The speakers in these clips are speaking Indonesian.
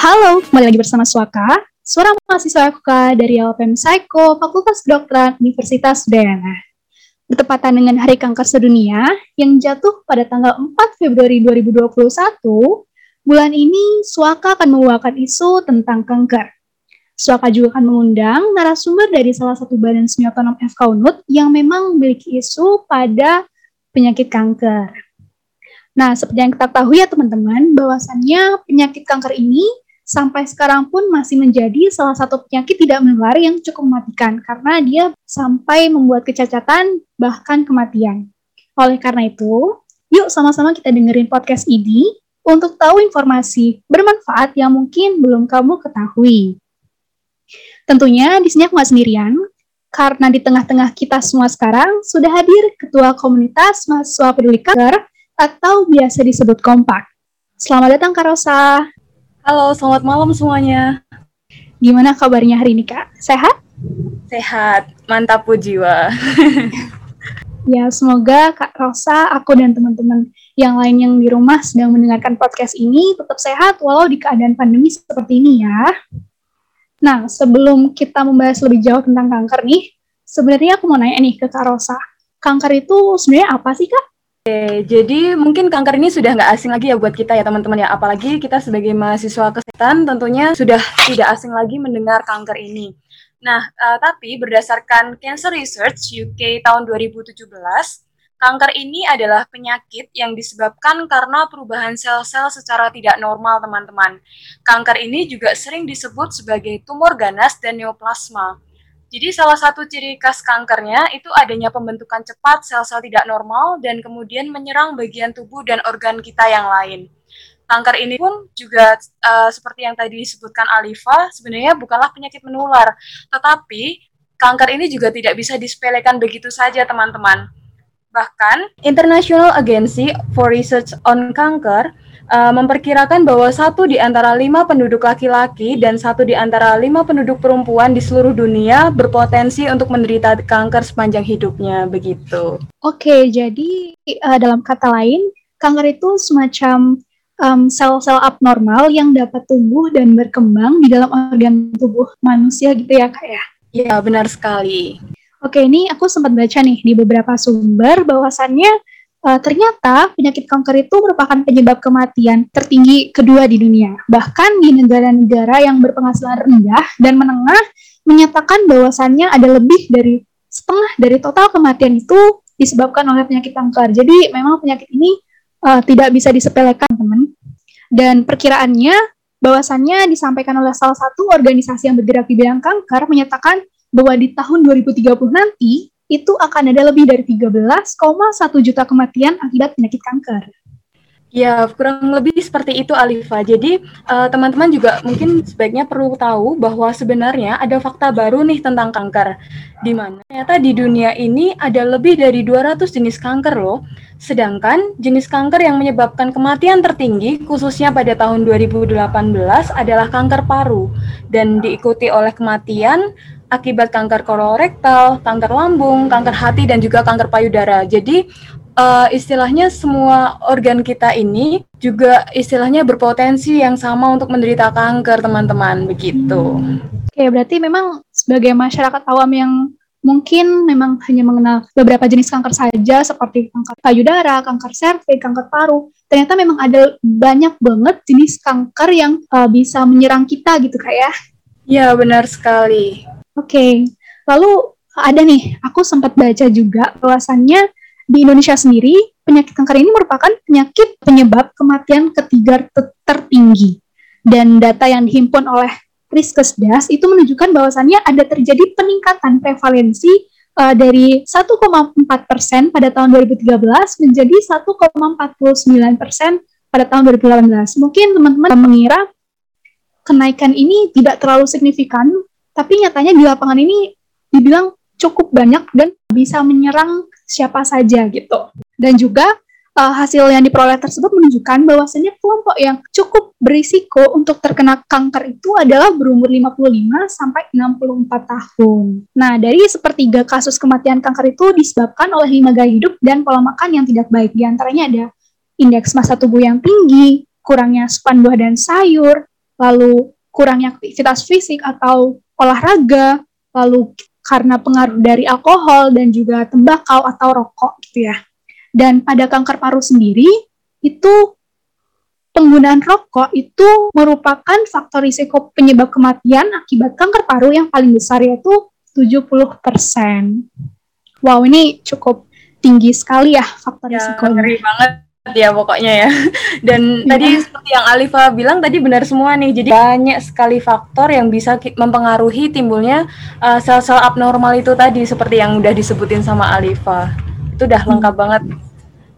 Halo, kembali lagi bersama Suaka, suara mahasiswa FK dari LPM Psycho, Fakultas Kedokteran Universitas Udayana. Bertepatan dengan Hari Kanker Sedunia yang jatuh pada tanggal 4 Februari 2021, bulan ini Suaka akan membawakan isu tentang kanker. Suaka juga akan mengundang narasumber dari salah satu badan semi otonom FK UNUD yang memang memiliki isu pada penyakit kanker. Nah, seperti yang kita tahu ya teman-teman, bahwasannya penyakit kanker ini sampai sekarang pun masih menjadi salah satu penyakit tidak menular yang cukup mematikan karena dia sampai membuat kecacatan bahkan kematian. Oleh karena itu, yuk sama-sama kita dengerin podcast ini untuk tahu informasi bermanfaat yang mungkin belum kamu ketahui. Tentunya di sini aku nggak sendirian, karena di tengah-tengah kita semua sekarang sudah hadir Ketua Komunitas Mahasiswa Peduli Kanker atau biasa disebut Kompak. Selamat datang Kak Rosa. Halo, selamat malam semuanya. Gimana kabarnya hari ini, Kak? Sehat? Sehat, mantap jiwa. ya, semoga Kak Rosa, aku dan teman-teman yang lain yang di rumah sedang mendengarkan podcast ini tetap sehat walau di keadaan pandemi seperti ini ya. Nah, sebelum kita membahas lebih jauh tentang kanker nih, sebenarnya aku mau nanya nih ke Kak Rosa. Kanker itu sebenarnya apa sih, Kak? Oke, jadi mungkin kanker ini sudah nggak asing lagi ya buat kita ya teman-teman ya. Apalagi kita sebagai mahasiswa kesehatan tentunya sudah tidak asing lagi mendengar kanker ini. Nah, uh, tapi berdasarkan Cancer Research UK tahun 2017, kanker ini adalah penyakit yang disebabkan karena perubahan sel-sel secara tidak normal, teman-teman. Kanker ini juga sering disebut sebagai tumor ganas dan neoplasma. Jadi salah satu ciri khas kankernya itu adanya pembentukan cepat sel-sel tidak normal dan kemudian menyerang bagian tubuh dan organ kita yang lain. Kanker ini pun juga uh, seperti yang tadi disebutkan Alifa, sebenarnya bukanlah penyakit menular, tetapi kanker ini juga tidak bisa disepelekan begitu saja teman-teman. Bahkan, International Agency for Research on Cancer uh, memperkirakan bahwa satu di antara lima penduduk laki-laki dan satu di antara lima penduduk perempuan di seluruh dunia berpotensi untuk menderita kanker sepanjang hidupnya, begitu. Oke, jadi uh, dalam kata lain, kanker itu semacam um, sel-sel abnormal yang dapat tumbuh dan berkembang di dalam organ tubuh manusia gitu ya, Kak ya? Iya, benar sekali. Oke, ini aku sempat baca nih di beberapa sumber bahwasannya uh, ternyata penyakit kanker itu merupakan penyebab kematian tertinggi kedua di dunia. Bahkan di negara-negara yang berpenghasilan rendah dan menengah menyatakan bahwasannya ada lebih dari setengah dari total kematian itu disebabkan oleh penyakit kanker. Jadi memang penyakit ini uh, tidak bisa disepelekan, teman. Dan perkiraannya bahwasannya disampaikan oleh salah satu organisasi yang bergerak di bidang kanker menyatakan bahwa di tahun 2030 nanti itu akan ada lebih dari 13,1 juta kematian akibat penyakit kanker. Ya, kurang lebih seperti itu Alifa. Jadi, uh, teman-teman juga mungkin sebaiknya perlu tahu bahwa sebenarnya ada fakta baru nih tentang kanker. Di mana ternyata di dunia ini ada lebih dari 200 jenis kanker loh. Sedangkan jenis kanker yang menyebabkan kematian tertinggi khususnya pada tahun 2018 adalah kanker paru dan diikuti oleh kematian akibat kanker kolorektal, kanker lambung, kanker hati dan juga kanker payudara. Jadi uh, istilahnya semua organ kita ini juga istilahnya berpotensi yang sama untuk menderita kanker, teman-teman, begitu. Oke, berarti memang sebagai masyarakat awam yang mungkin memang hanya mengenal beberapa jenis kanker saja seperti kanker payudara, kanker serviks, kanker paru. Ternyata memang ada banyak banget jenis kanker yang uh, bisa menyerang kita gitu kak ya. Ya benar sekali. Oke, okay. lalu ada nih, aku sempat baca juga bahwasannya di Indonesia sendiri penyakit kanker ini merupakan penyakit penyebab kematian ketiga tertinggi. Dan data yang dihimpun oleh Riskesdas itu menunjukkan bahwasannya ada terjadi peningkatan prevalensi uh, dari 1,4 persen pada tahun 2013 menjadi 1,49 persen pada tahun 2018. Mungkin teman-teman mengira kenaikan ini tidak terlalu signifikan tapi nyatanya di lapangan ini dibilang cukup banyak dan bisa menyerang siapa saja gitu. Dan juga uh, hasil yang diperoleh tersebut menunjukkan bahwasanya kelompok yang cukup berisiko untuk terkena kanker itu adalah berumur 55 sampai 64 tahun. Nah, dari sepertiga kasus kematian kanker itu disebabkan oleh lima gaya hidup dan pola makan yang tidak baik. Di antaranya ada indeks massa tubuh yang tinggi, kurangnya asupan buah dan sayur, lalu kurangnya aktivitas fisik atau olahraga, lalu karena pengaruh dari alkohol dan juga tembakau atau rokok gitu ya. Dan pada kanker paru sendiri itu penggunaan rokok itu merupakan faktor risiko penyebab kematian akibat kanker paru yang paling besar yaitu 70%. Wow, ini cukup tinggi sekali ya faktor ya, risikonya. Ngeri banget ya pokoknya ya. Dan ya. tadi seperti yang Alifa bilang tadi benar semua nih. Jadi banyak sekali faktor yang bisa mempengaruhi timbulnya uh, sel-sel abnormal itu tadi seperti yang udah disebutin sama Alifa. Itu udah lengkap hmm. banget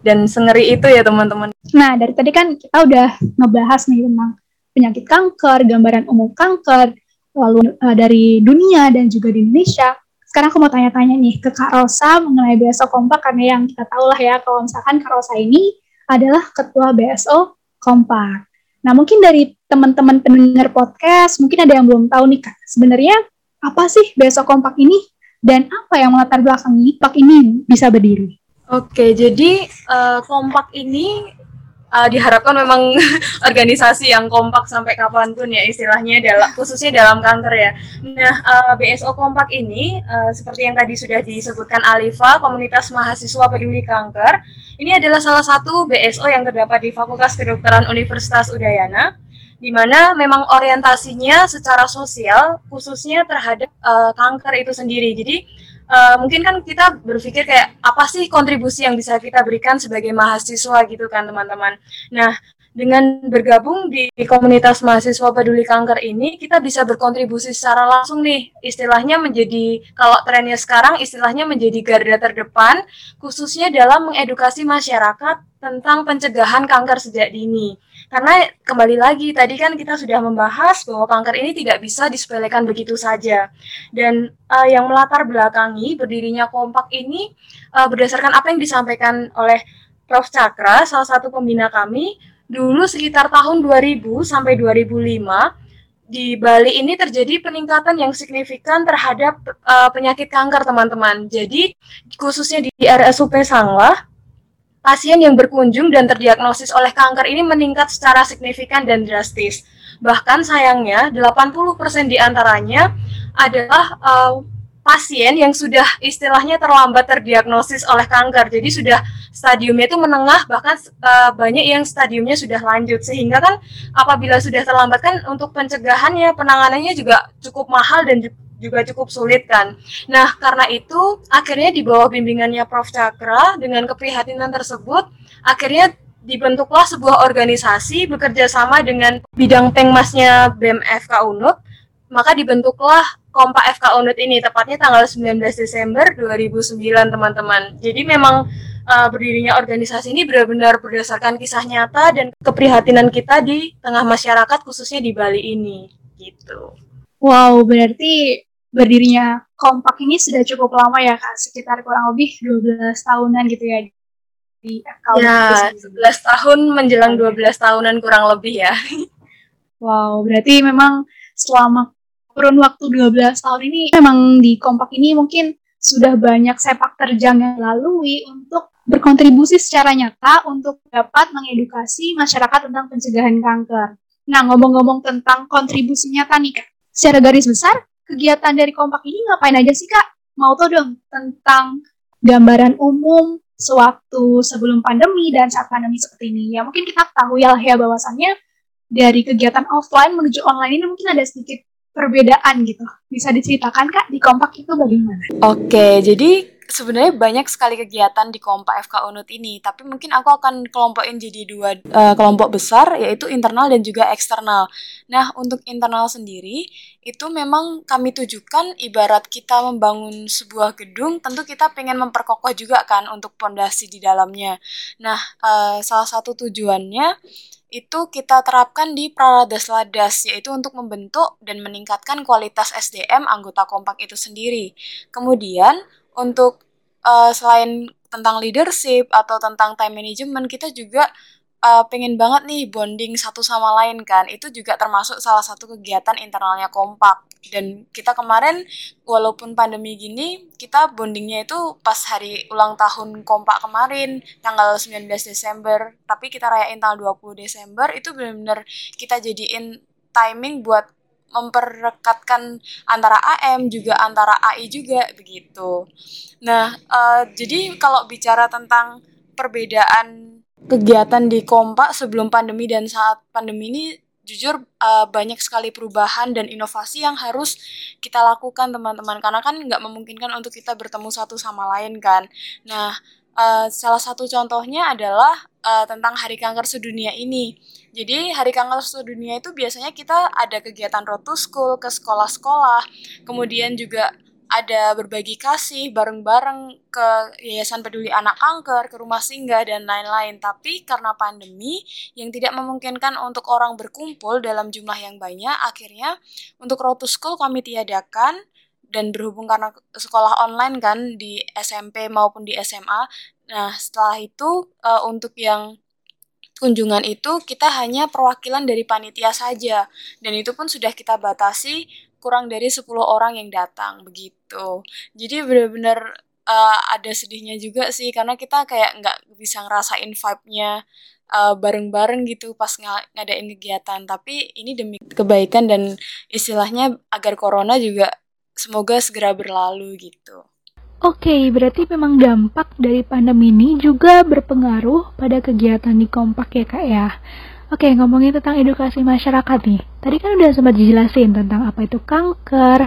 dan sengeri itu ya teman-teman. Nah, dari tadi kan kita udah ngebahas nih tentang penyakit kanker, gambaran umum kanker, lalu uh, dari dunia dan juga di Indonesia sekarang aku mau tanya-tanya nih ke Kak Rosa mengenai BSO Kompak karena yang kita tahu lah ya kalau misalkan Kak Rosa ini adalah ketua BSO Kompak. Nah mungkin dari teman-teman pendengar podcast mungkin ada yang belum tahu nih Kak sebenarnya apa sih BSO Kompak ini dan apa yang melatar belakangi Kompak ini bisa berdiri? Oke, jadi uh, Kompak ini uh, diharapkan memang organisasi yang kompak sampai kapan pun ya istilahnya dalam khususnya dalam kanker ya. Nah uh, eh, BSO kompak ini uh, seperti yang tadi sudah disebutkan Alifa Komunitas Mahasiswa Peduli Kanker ini adalah salah satu BSO yang terdapat di Fakultas Kedokteran Universitas Udayana di mana memang orientasinya secara sosial khususnya terhadap uh, kanker itu sendiri. Jadi uh, mungkin kan kita berpikir kayak apa sih kontribusi yang bisa kita berikan sebagai mahasiswa gitu kan teman-teman. Nah dengan bergabung di komunitas mahasiswa peduli kanker ini kita bisa berkontribusi secara langsung nih istilahnya menjadi kalau trennya sekarang istilahnya menjadi garda terdepan khususnya dalam mengedukasi masyarakat tentang pencegahan kanker sejak dini. Karena kembali lagi tadi kan kita sudah membahas bahwa kanker ini tidak bisa disepelekan begitu saja. Dan uh, yang melatar belakangi berdirinya kompak ini uh, berdasarkan apa yang disampaikan oleh Prof Cakra, salah satu pembina kami, dulu sekitar tahun 2000 sampai 2005 di Bali ini terjadi peningkatan yang signifikan terhadap uh, penyakit kanker teman-teman. Jadi khususnya di RSUP Sanglah pasien yang berkunjung dan terdiagnosis oleh kanker ini meningkat secara signifikan dan drastis. Bahkan sayangnya 80% di antaranya adalah uh, pasien yang sudah istilahnya terlambat terdiagnosis oleh kanker. Jadi sudah stadiumnya itu menengah bahkan uh, banyak yang stadiumnya sudah lanjut sehingga kan apabila sudah terlambat kan untuk pencegahannya penanganannya juga cukup mahal dan juga cukup sulit kan. Nah, karena itu akhirnya di bawah bimbingannya Prof Cakra dengan keprihatinan tersebut akhirnya dibentuklah sebuah organisasi bekerja sama dengan bidang pengmasnya BEM FK UNUT maka dibentuklah Kompa FK UNUT ini tepatnya tanggal 19 Desember 2009 teman-teman. Jadi memang uh, berdirinya organisasi ini benar-benar berdasarkan kisah nyata dan keprihatinan kita di tengah masyarakat khususnya di Bali ini gitu. Wow, berarti berdirinya kompak ini sudah cukup lama ya kak sekitar kurang lebih 12 tahunan gitu ya di account ya 11 tahun menjelang 12 tahunan kurang lebih ya wow berarti memang selama kurun waktu 12 tahun ini memang di kompak ini mungkin sudah banyak sepak terjang yang lalui untuk berkontribusi secara nyata untuk dapat mengedukasi masyarakat tentang pencegahan kanker. Nah, ngomong-ngomong tentang kontribusi nyata nih, Kak. Secara garis besar, kegiatan dari Kompak ini ngapain aja sih Kak? Mau tau dong tentang gambaran umum sewaktu sebelum pandemi dan saat pandemi seperti ini. Ya mungkin kita tahu ya ya bahwasannya dari kegiatan offline menuju online ini mungkin ada sedikit perbedaan gitu. Bisa diceritakan Kak di Kompak itu bagaimana? Oke, jadi sebenarnya banyak sekali kegiatan di kelompok FK Unut ini, tapi mungkin aku akan kelompokin jadi dua uh, kelompok besar, yaitu internal dan juga eksternal. Nah, untuk internal sendiri, itu memang kami tujukan ibarat kita membangun sebuah gedung, tentu kita pengen memperkokoh juga kan untuk pondasi di dalamnya. Nah, uh, salah satu tujuannya itu kita terapkan di Praladas yaitu untuk membentuk dan meningkatkan kualitas SDM anggota kompak itu sendiri. Kemudian, untuk uh, selain tentang leadership atau tentang time management kita juga uh, pengen banget nih bonding satu sama lain kan. Itu juga termasuk salah satu kegiatan internalnya kompak. Dan kita kemarin walaupun pandemi gini kita bondingnya itu pas hari ulang tahun kompak kemarin tanggal 19 Desember. Tapi kita rayain tanggal 20 Desember itu benar-benar kita jadiin timing buat memperrekatkan antara AM juga antara AI juga begitu. Nah, uh, jadi kalau bicara tentang perbedaan kegiatan di Kompak sebelum pandemi dan saat pandemi ini jujur uh, banyak sekali perubahan dan inovasi yang harus kita lakukan teman-teman karena kan nggak memungkinkan untuk kita bertemu satu sama lain kan. Nah, uh, salah satu contohnya adalah uh, tentang Hari Kanker Sedunia ini. Jadi Hari Kanker Sedunia itu biasanya kita ada kegiatan road to school ke sekolah-sekolah, kemudian juga ada berbagi kasih bareng-bareng ke Yayasan Peduli Anak Kanker, ke rumah singgah, dan lain-lain. Tapi karena pandemi yang tidak memungkinkan untuk orang berkumpul dalam jumlah yang banyak, akhirnya untuk Road to School kami tiadakan dan berhubung karena sekolah online kan di SMP maupun di SMA. Nah, setelah itu uh, untuk yang kunjungan itu kita hanya perwakilan dari panitia saja dan itu pun sudah kita batasi kurang dari 10 orang yang datang begitu. Jadi benar-benar uh, ada sedihnya juga sih karena kita kayak nggak bisa ngerasain vibe-nya uh, bareng-bareng gitu pas ng ngadain kegiatan. Tapi ini demi kebaikan dan istilahnya agar corona juga semoga segera berlalu gitu. Oke, okay, berarti memang dampak dari pandemi ini juga berpengaruh pada kegiatan di kompak ya kak ya. Oke, ngomongin tentang edukasi masyarakat nih. Tadi kan udah sempat dijelasin tentang apa itu kanker.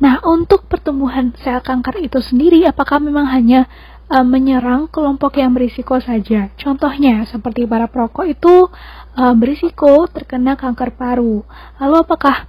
Nah, untuk pertumbuhan sel kanker itu sendiri, apakah memang hanya uh, menyerang kelompok yang berisiko saja? Contohnya, seperti para perokok itu uh, berisiko terkena kanker paru. Lalu apakah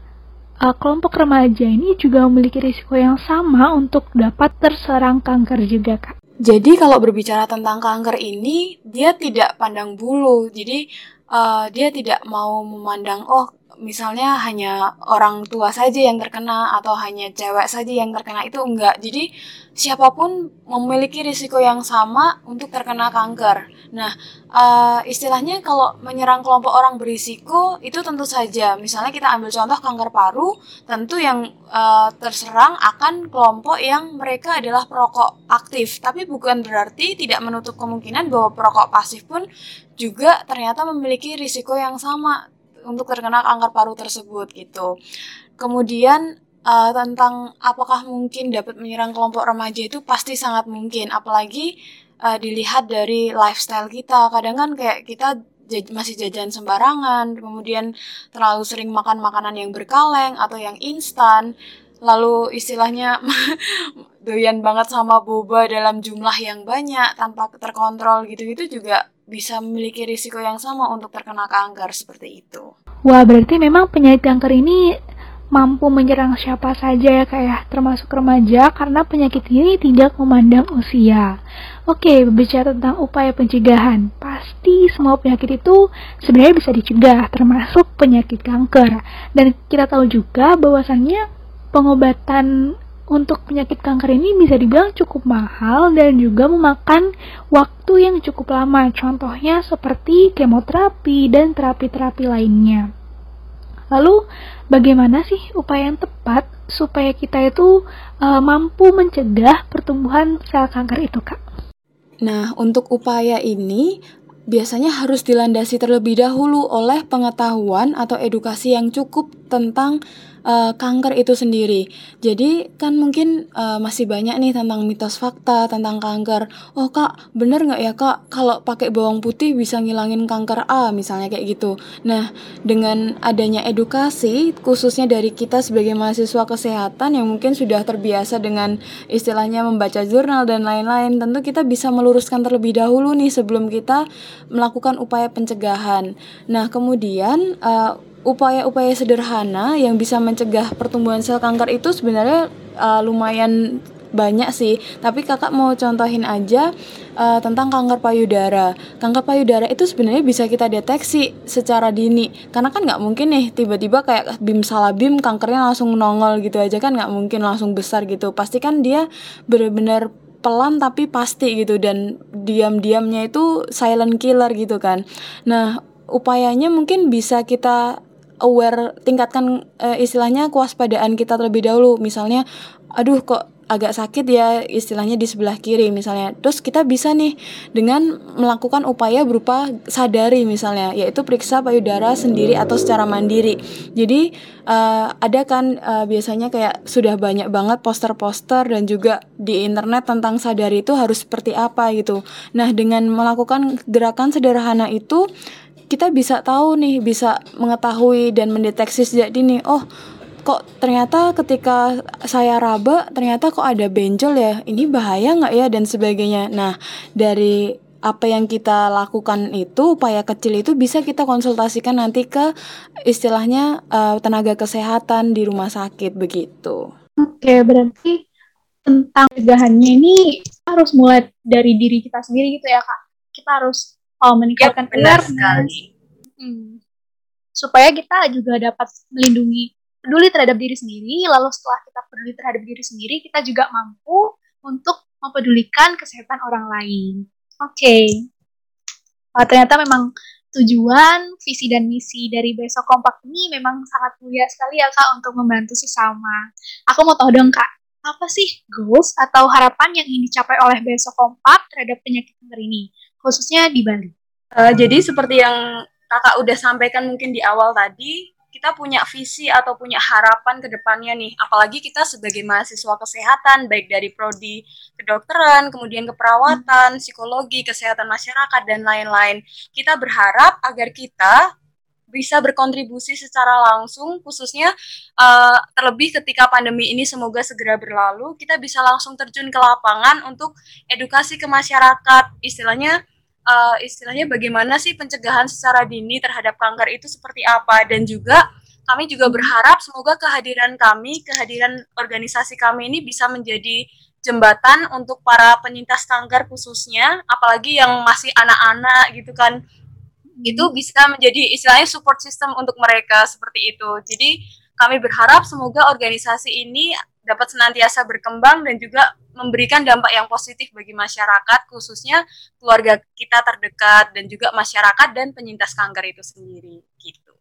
uh, kelompok remaja ini juga memiliki risiko yang sama untuk dapat terserang kanker juga, Kak? Jadi kalau berbicara tentang kanker ini, dia tidak pandang bulu. Jadi uh, dia tidak mau memandang oh misalnya hanya orang tua saja yang terkena atau hanya cewek saja yang terkena itu enggak. Jadi siapa pun memiliki risiko yang sama untuk terkena kanker. Nah, uh, istilahnya kalau menyerang kelompok orang berisiko itu tentu saja. Misalnya kita ambil contoh kanker paru, tentu yang uh, terserang akan kelompok yang mereka adalah perokok aktif. Tapi bukan berarti tidak menutup kemungkinan bahwa perokok pasif pun juga ternyata memiliki risiko yang sama untuk terkena kanker paru tersebut gitu. Kemudian uh, tentang apakah mungkin dapat menyerang kelompok remaja itu pasti sangat mungkin apalagi uh, dilihat dari lifestyle kita. Kadang kan kayak kita masih jajan sembarangan, kemudian terlalu sering makan makanan yang berkaleng atau yang instan, lalu istilahnya doyan banget sama boba dalam jumlah yang banyak tanpa terkontrol gitu-gitu juga bisa memiliki risiko yang sama untuk terkena kanker seperti itu. Wah, berarti memang penyakit kanker ini mampu menyerang siapa saja ya kayak ya, termasuk remaja karena penyakit ini tidak memandang usia. Oke, berbicara tentang upaya pencegahan, pasti semua penyakit itu sebenarnya bisa dicegah, termasuk penyakit kanker. Dan kita tahu juga bahwasannya pengobatan untuk penyakit kanker ini bisa dibilang cukup mahal dan juga memakan waktu yang cukup lama. Contohnya seperti kemoterapi dan terapi-terapi lainnya. Lalu, bagaimana sih upaya yang tepat supaya kita itu uh, mampu mencegah pertumbuhan sel kanker itu, Kak? Nah, untuk upaya ini biasanya harus dilandasi terlebih dahulu oleh pengetahuan atau edukasi yang cukup tentang uh, kanker itu sendiri. Jadi kan mungkin uh, masih banyak nih tentang mitos fakta tentang kanker. Oh kak, bener nggak ya kak kalau pakai bawang putih bisa ngilangin kanker A misalnya kayak gitu. Nah dengan adanya edukasi khususnya dari kita sebagai mahasiswa kesehatan yang mungkin sudah terbiasa dengan istilahnya membaca jurnal dan lain-lain, tentu kita bisa meluruskan terlebih dahulu nih sebelum kita melakukan upaya pencegahan. Nah kemudian uh, upaya-upaya sederhana yang bisa mencegah pertumbuhan sel kanker itu sebenarnya uh, lumayan banyak sih. Tapi kakak mau contohin aja uh, tentang kanker payudara. Kanker payudara itu sebenarnya bisa kita deteksi secara dini. Karena kan nggak mungkin nih tiba-tiba kayak bim salah bim kankernya langsung nongol gitu aja kan nggak mungkin langsung besar gitu. Pasti kan dia benar-benar pelan tapi pasti gitu dan diam-diamnya itu silent killer gitu kan. Nah upayanya mungkin bisa kita aware tingkatkan uh, istilahnya kewaspadaan kita terlebih dahulu misalnya aduh kok agak sakit ya istilahnya di sebelah kiri misalnya. Terus kita bisa nih dengan melakukan upaya berupa sadari misalnya yaitu periksa payudara sendiri atau secara mandiri. Jadi uh, ada kan uh, biasanya kayak sudah banyak banget poster-poster dan juga di internet tentang sadari itu harus seperti apa gitu. Nah, dengan melakukan gerakan sederhana itu kita bisa tahu nih, bisa mengetahui dan mendeteksi sejak dini. Oh, kok ternyata ketika saya raba ternyata kok ada benjol ya ini bahaya nggak ya dan sebagainya nah dari apa yang kita lakukan itu upaya kecil itu bisa kita konsultasikan nanti ke istilahnya uh, tenaga kesehatan di rumah sakit begitu. Oke, berarti tentang pencegahannya ini harus mulai dari diri kita sendiri gitu ya kak. Kita harus oh, meningkatkan ya, sekali. Hmm, supaya kita juga dapat melindungi peduli terhadap diri sendiri, lalu setelah kita peduli terhadap diri sendiri, kita juga mampu untuk mempedulikan kesehatan orang lain. Oke. Okay. Uh, ternyata memang tujuan, visi dan misi dari Besok Kompak ini memang sangat mulia sekali ya Kak untuk membantu sesama. Aku mau tahu dong Kak, apa sih goals atau harapan yang ingin dicapai oleh Besok Kompak terhadap penyakit kanker ini, khususnya di Bali? Uh, jadi seperti yang kakak udah sampaikan mungkin di awal tadi, kita punya visi atau punya harapan ke depannya nih. Apalagi kita sebagai mahasiswa kesehatan, baik dari prodi kedokteran, kemudian keperawatan, psikologi, kesehatan masyarakat, dan lain-lain. Kita berharap agar kita bisa berkontribusi secara langsung, khususnya uh, terlebih ketika pandemi ini semoga segera berlalu, kita bisa langsung terjun ke lapangan untuk edukasi ke masyarakat, istilahnya uh, istilahnya bagaimana sih pencegahan secara dini terhadap kanker itu seperti apa dan juga kami juga berharap semoga kehadiran kami, kehadiran organisasi kami ini bisa menjadi jembatan untuk para penyintas kanker khususnya, apalagi yang masih anak-anak gitu kan, itu bisa menjadi istilahnya support system untuk mereka seperti itu. Jadi kami berharap semoga organisasi ini dapat senantiasa berkembang dan juga memberikan dampak yang positif bagi masyarakat khususnya keluarga kita terdekat dan juga masyarakat dan penyintas kanker itu sendiri gitu.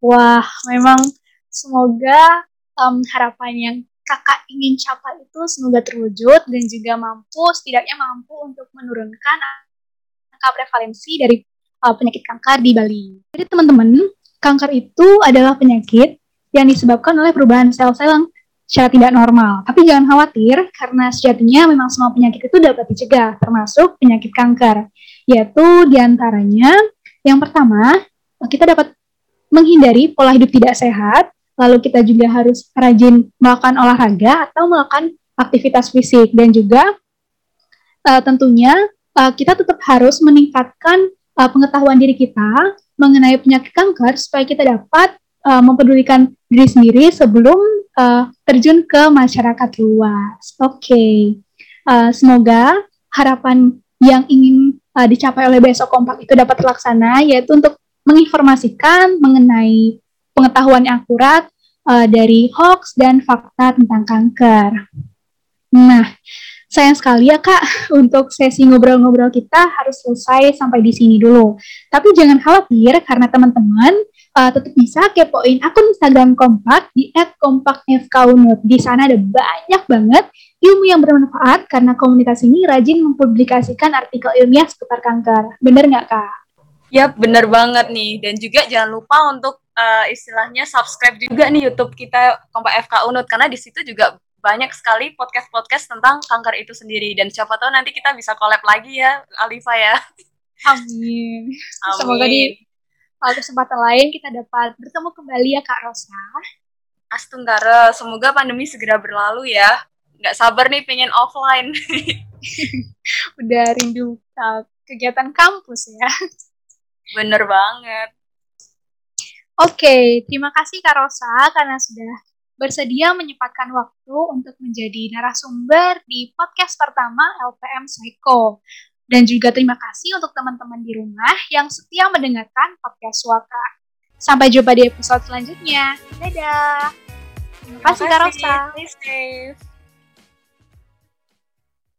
Wah, memang semoga um, harapan yang kakak ingin capai itu semoga terwujud dan juga mampu setidaknya mampu untuk menurunkan angka prevalensi dari uh, penyakit kanker di Bali. Jadi teman-teman, kanker itu adalah penyakit yang disebabkan oleh perubahan sel-sel secara tidak normal. Tapi jangan khawatir, karena sejatinya memang semua penyakit itu dapat dicegah, termasuk penyakit kanker. Yaitu di antaranya, yang pertama, kita dapat menghindari pola hidup tidak sehat, lalu kita juga harus rajin melakukan olahraga atau melakukan aktivitas fisik, dan juga uh, tentunya uh, kita tetap harus meningkatkan uh, pengetahuan diri kita mengenai penyakit kanker supaya kita dapat uh, mempedulikan diri sendiri sebelum uh, terjun ke masyarakat luas. Oke, okay. uh, semoga harapan yang ingin uh, dicapai oleh besok kompak itu dapat terlaksana, yaitu untuk menginformasikan mengenai pengetahuan yang akurat uh, dari hoax dan fakta tentang kanker. Nah, sayang sekali ya Kak, untuk sesi ngobrol-ngobrol kita harus selesai sampai di sini dulu. Tapi jangan khawatir karena teman-teman uh, tetap bisa kepoin akun Instagram Kompak di @kompakfkunut. Di sana ada banyak banget ilmu yang bermanfaat karena komunitas ini rajin mempublikasikan artikel ilmiah seputar kanker. Bener nggak Kak? Yap, bener banget nih. Dan juga jangan lupa untuk uh, istilahnya subscribe juga nih YouTube kita Kompak FK Unut karena di situ juga banyak sekali podcast-podcast tentang kanker itu sendiri dan siapa tahu nanti kita bisa collab lagi ya Alifa ya. Amin. Amin. Semoga di kesempatan lain kita dapat bertemu kembali ya Kak Rosa. Astunggara, semoga pandemi segera berlalu ya. Nggak sabar nih pengen offline. Udah rindu uh, kegiatan kampus ya. Bener banget. Oke, okay, terima kasih Kak Rosa karena sudah bersedia menyempatkan waktu untuk menjadi narasumber di podcast pertama LPM Psycho. Dan juga terima kasih untuk teman-teman di rumah yang setia mendengarkan podcast Suaka. Sampai jumpa di episode selanjutnya. Dadah. Terima kasih, Kak Rosa. Stay safe.